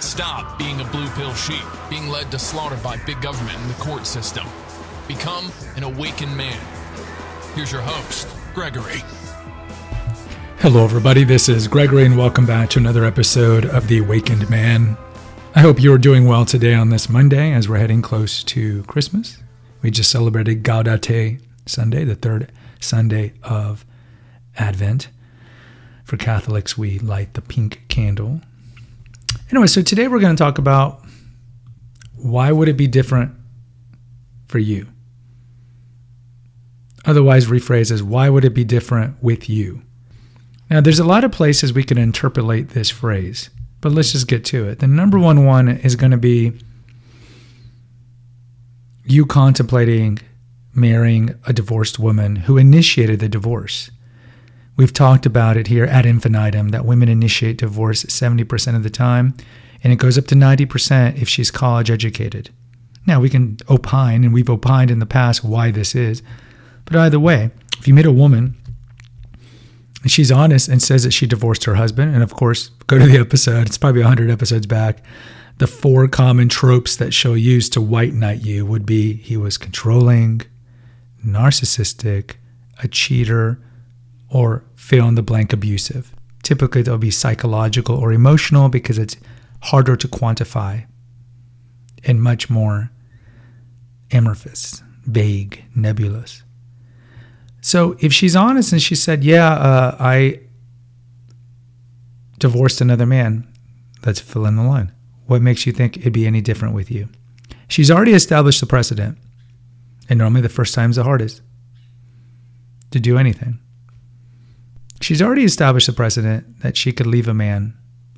Stop being a blue pill sheep, being led to slaughter by big government and the court system. Become an awakened man. Here's your host, Gregory. Hello, everybody. This is Gregory, and welcome back to another episode of The Awakened Man. I hope you're doing well today on this Monday as we're heading close to Christmas. We just celebrated Gaudete Sunday, the third Sunday of Advent. For Catholics, we light the pink candle. Anyway, so today we're going to talk about why would it be different for you? Otherwise, rephrase as why would it be different with you? Now, there's a lot of places we can interpolate this phrase, but let's just get to it. The number one one is going to be you contemplating marrying a divorced woman who initiated the divorce. We've talked about it here ad infinitum that women initiate divorce 70% of the time, and it goes up to 90% if she's college educated. Now, we can opine, and we've opined in the past why this is, but either way, if you meet a woman and she's honest and says that she divorced her husband, and of course, go to the episode, it's probably 100 episodes back. The four common tropes that she'll use to white knight you would be he was controlling, narcissistic, a cheater, or fill in the blank abusive. Typically, they'll be psychological or emotional because it's harder to quantify and much more amorphous, vague, nebulous. So if she's honest and she said, Yeah, uh, I divorced another man, let's fill in the line. What makes you think it'd be any different with you? She's already established the precedent. And normally the first time's the hardest to do anything. She's already established the precedent that she could leave a man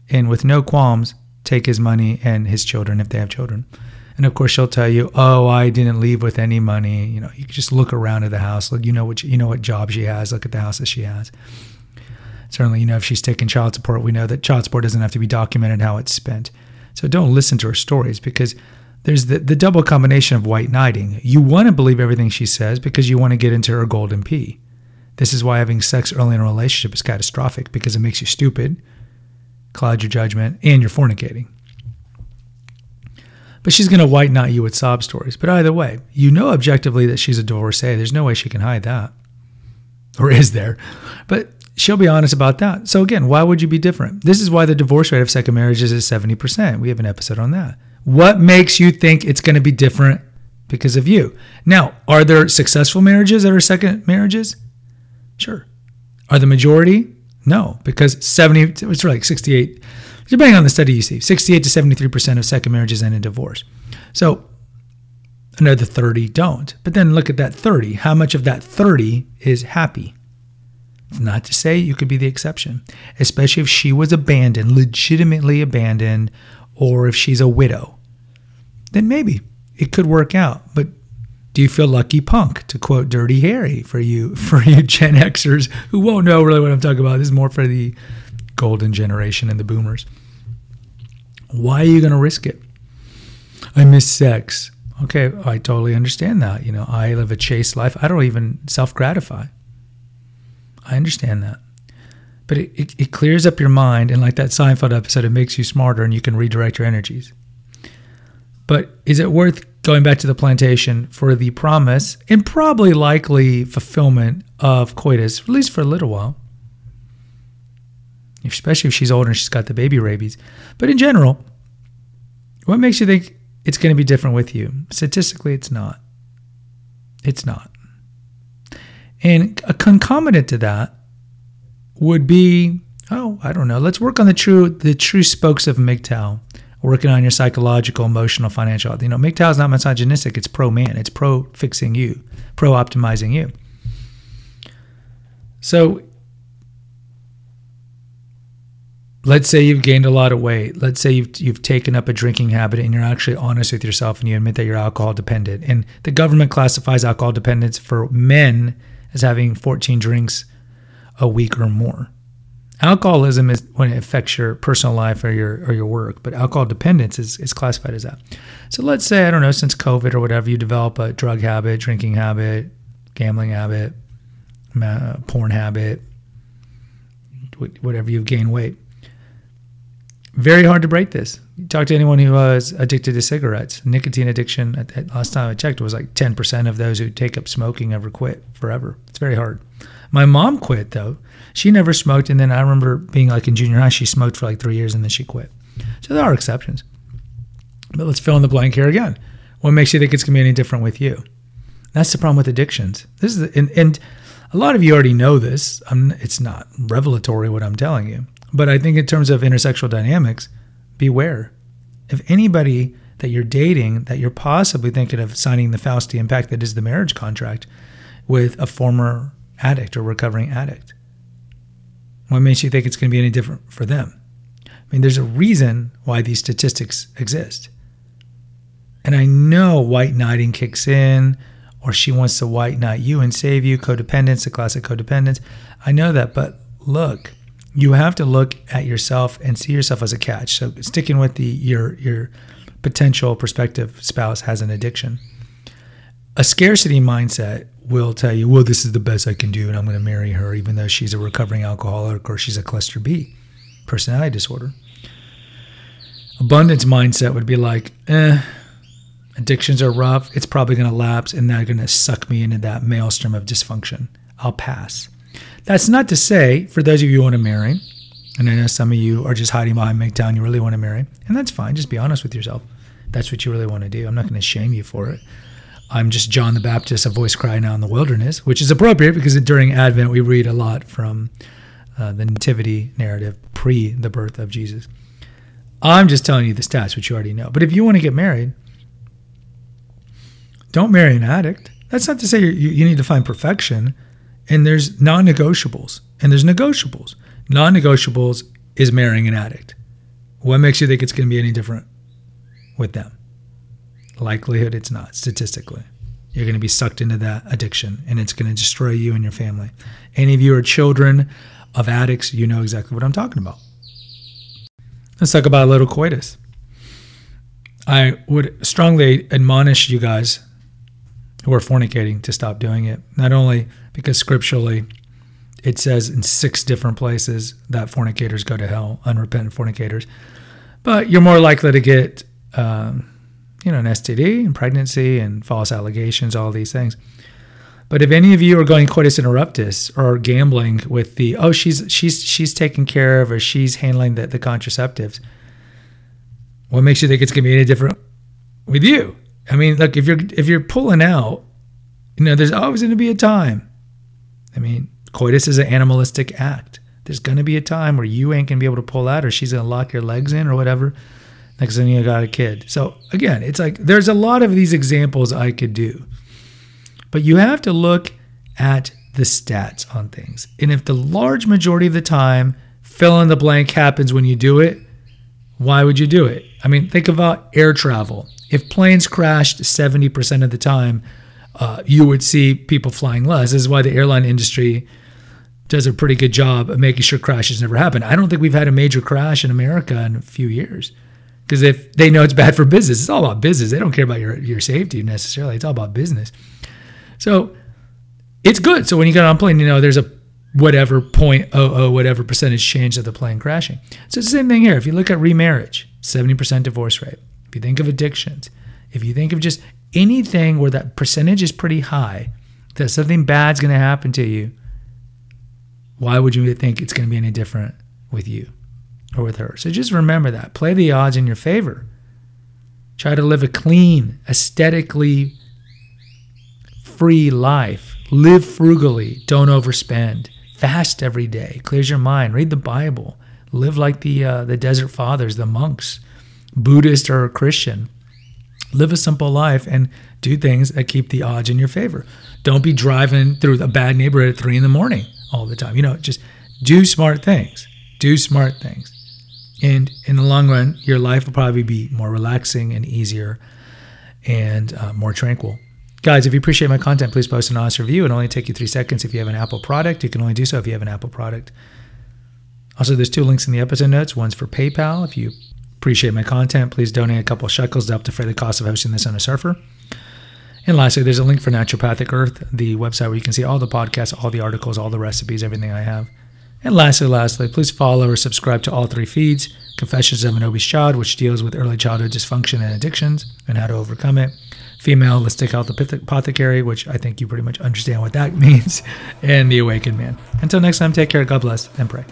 and with no qualms take his money and his children if they have children. And of course, she'll tell you, "Oh, I didn't leave with any money." You know, you just look around at the house. Look, you know what you know what job she has. Look at the houses she has. Certainly, you know if she's taking child support, we know that child support doesn't have to be documented how it's spent. So don't listen to her stories because there's the, the double combination of white knighting. You want to believe everything she says because you want to get into her golden pea. This is why having sex early in a relationship is catastrophic because it makes you stupid, cloud your judgment, and you're fornicating. But she's going to white knight you with sob stories. But either way, you know objectively that she's a divorcee. There's no way she can hide that. Or is there? But she'll be honest about that. So again, why would you be different? This is why the divorce rate of second marriages is 70%. We have an episode on that. What makes you think it's going to be different because of you? Now, are there successful marriages that are second marriages? Sure. Are the majority? No, because 70, it's like 68, depending on the study you see, 68 to 73% of second marriages end in divorce. So another 30 don't. But then look at that 30. How much of that 30 is happy? Not to say you could be the exception, especially if she was abandoned, legitimately abandoned, or if she's a widow. Then maybe it could work out. But do you feel lucky punk to quote Dirty Harry for you for you Gen Xers who won't know really what I'm talking about? This is more for the golden generation and the boomers. Why are you going to risk it? I miss sex. Okay, I totally understand that. You know, I live a chaste life. I don't even self gratify. I understand that. But it, it, it, clears up your mind. And like that Seinfeld episode, it makes you smarter and you can redirect your energies. But is it worth going back to the plantation for the promise and probably likely fulfillment of coitus, at least for a little while? Especially if she's older and she's got the baby rabies. But in general, what makes you think it's going to be different with you? Statistically, it's not. It's not. And a concomitant to that would be, oh, I don't know. Let's work on the true the true spokes of MGTOW. Working on your psychological, emotional, financial. You know, MGTOW is not misogynistic. It's pro man. It's pro fixing you, pro optimizing you. So let's say you've gained a lot of weight. Let's say you've you've taken up a drinking habit and you're actually honest with yourself and you admit that you're alcohol dependent. And the government classifies alcohol dependence for men as having 14 drinks a week or more. Alcoholism is when it affects your personal life or your or your work, but alcohol dependence is, is classified as that. So let's say I don't know since COVID or whatever you develop a drug habit, drinking habit, gambling habit, porn habit, whatever you've gained weight very hard to break this. You talk to anyone who was addicted to cigarettes. Nicotine addiction, at, at last time I checked, was like 10% of those who take up smoking ever quit forever. It's very hard. My mom quit though. She never smoked. And then I remember being like in junior high, she smoked for like three years and then she quit. So there are exceptions. But let's fill in the blank here again. What makes you think it's going to be any different with you? That's the problem with addictions. This is, the, and, and a lot of you already know this. I'm, it's not revelatory what I'm telling you. But I think in terms of intersexual dynamics, beware. If anybody that you're dating that you're possibly thinking of signing the Faustian pact that is the marriage contract with a former addict or recovering addict, what makes you think it's going to be any different for them? I mean, there's a reason why these statistics exist. And I know white knighting kicks in, or she wants to white knight you and save you, codependence, the classic codependence. I know that, but look, you have to look at yourself and see yourself as a catch. So sticking with the your your potential prospective spouse has an addiction. A scarcity mindset will tell you, well, this is the best I can do, and I'm going to marry her, even though she's a recovering alcoholic or she's a cluster B personality disorder. Abundance mindset would be like, eh, addictions are rough. It's probably going to lapse, and they're going to suck me into that maelstrom of dysfunction. I'll pass. That's not to say, for those of you who want to marry, and I know some of you are just hiding behind MGTOW, you really want to marry, and that's fine. Just be honest with yourself. That's what you really want to do. I'm not going to shame you for it. I'm just John the Baptist, a voice crying out in the wilderness, which is appropriate because during Advent we read a lot from uh, the nativity narrative pre the birth of Jesus. I'm just telling you the stats, which you already know. But if you want to get married, don't marry an addict. That's not to say you, you need to find perfection and there's non negotiables, and there's negotiables. Non negotiables is marrying an addict. What makes you think it's going to be any different with them? Likelihood it's not, statistically. You're going to be sucked into that addiction and it's going to destroy you and your family. Any of you are children of addicts, you know exactly what I'm talking about. Let's talk about a little coitus. I would strongly admonish you guys who are fornicating to stop doing it. Not only because scripturally it says in six different places that fornicators go to hell, unrepentant fornicators. But you're more likely to get, um, you know, an STD and pregnancy and false allegations, all these things. But if any of you are going coitus interruptus or gambling with the oh she's she's she's taking care of or she's handling the, the contraceptives, what makes you think it's gonna be any different with you? I mean, look if you're if you're pulling out, you know, there's always gonna be a time I mean, coitus is an animalistic act. There's going to be a time where you ain't going to be able to pull out, or she's going to lock your legs in, or whatever. Next thing you got a kid. So again, it's like there's a lot of these examples I could do, but you have to look at the stats on things. And if the large majority of the time, fill in the blank happens when you do it, why would you do it? I mean, think about air travel. If planes crashed 70% of the time, uh, you would see people flying less. This is why the airline industry does a pretty good job of making sure crashes never happen. I don't think we've had a major crash in America in a few years because if they know it's bad for business, it's all about business. They don't care about your, your safety necessarily. It's all about business. So it's good. So when you get on a plane, you know, there's a whatever point oh oh whatever percentage change of the plane crashing. So it's the same thing here. If you look at remarriage, 70% divorce rate. If you think of addictions, if you think of just anything where that percentage is pretty high, that something bad's going to happen to you, why would you think it's going to be any different with you or with her? So just remember that. Play the odds in your favor. Try to live a clean, aesthetically free life. Live frugally. Don't overspend. Fast every day. Clears your mind. Read the Bible. Live like the uh, the desert fathers, the monks, Buddhist or Christian. Live a simple life and do things that keep the odds in your favor. Don't be driving through a bad neighborhood at three in the morning all the time. You know, just do smart things. Do smart things. And in the long run, your life will probably be more relaxing and easier and uh, more tranquil. Guys, if you appreciate my content, please post an honest review. It only take you three seconds if you have an Apple product. You can only do so if you have an Apple product. Also, there's two links in the episode notes. One's for PayPal. If you appreciate my content, please donate a couple shekels to help defray the cost of hosting this on a surfer. And lastly, there's a link for Naturopathic Earth, the website where you can see all the podcasts, all the articles, all the recipes, everything I have. And lastly, lastly, please follow or subscribe to all three feeds Confessions of an Obese Child, which deals with early childhood dysfunction and addictions and how to overcome it. Female Let's Take Holistic Health Apothecary, which I think you pretty much understand what that means. And The Awakened Man. Until next time, take care, God bless, and pray.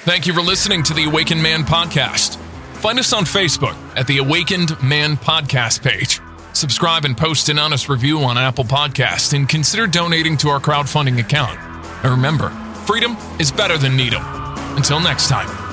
Thank you for listening to the Awakened Man podcast. Find us on Facebook at the Awakened Man podcast page. Subscribe and post an honest review on Apple Podcast and consider donating to our crowdfunding account. And remember, freedom is better than needle. Until next time.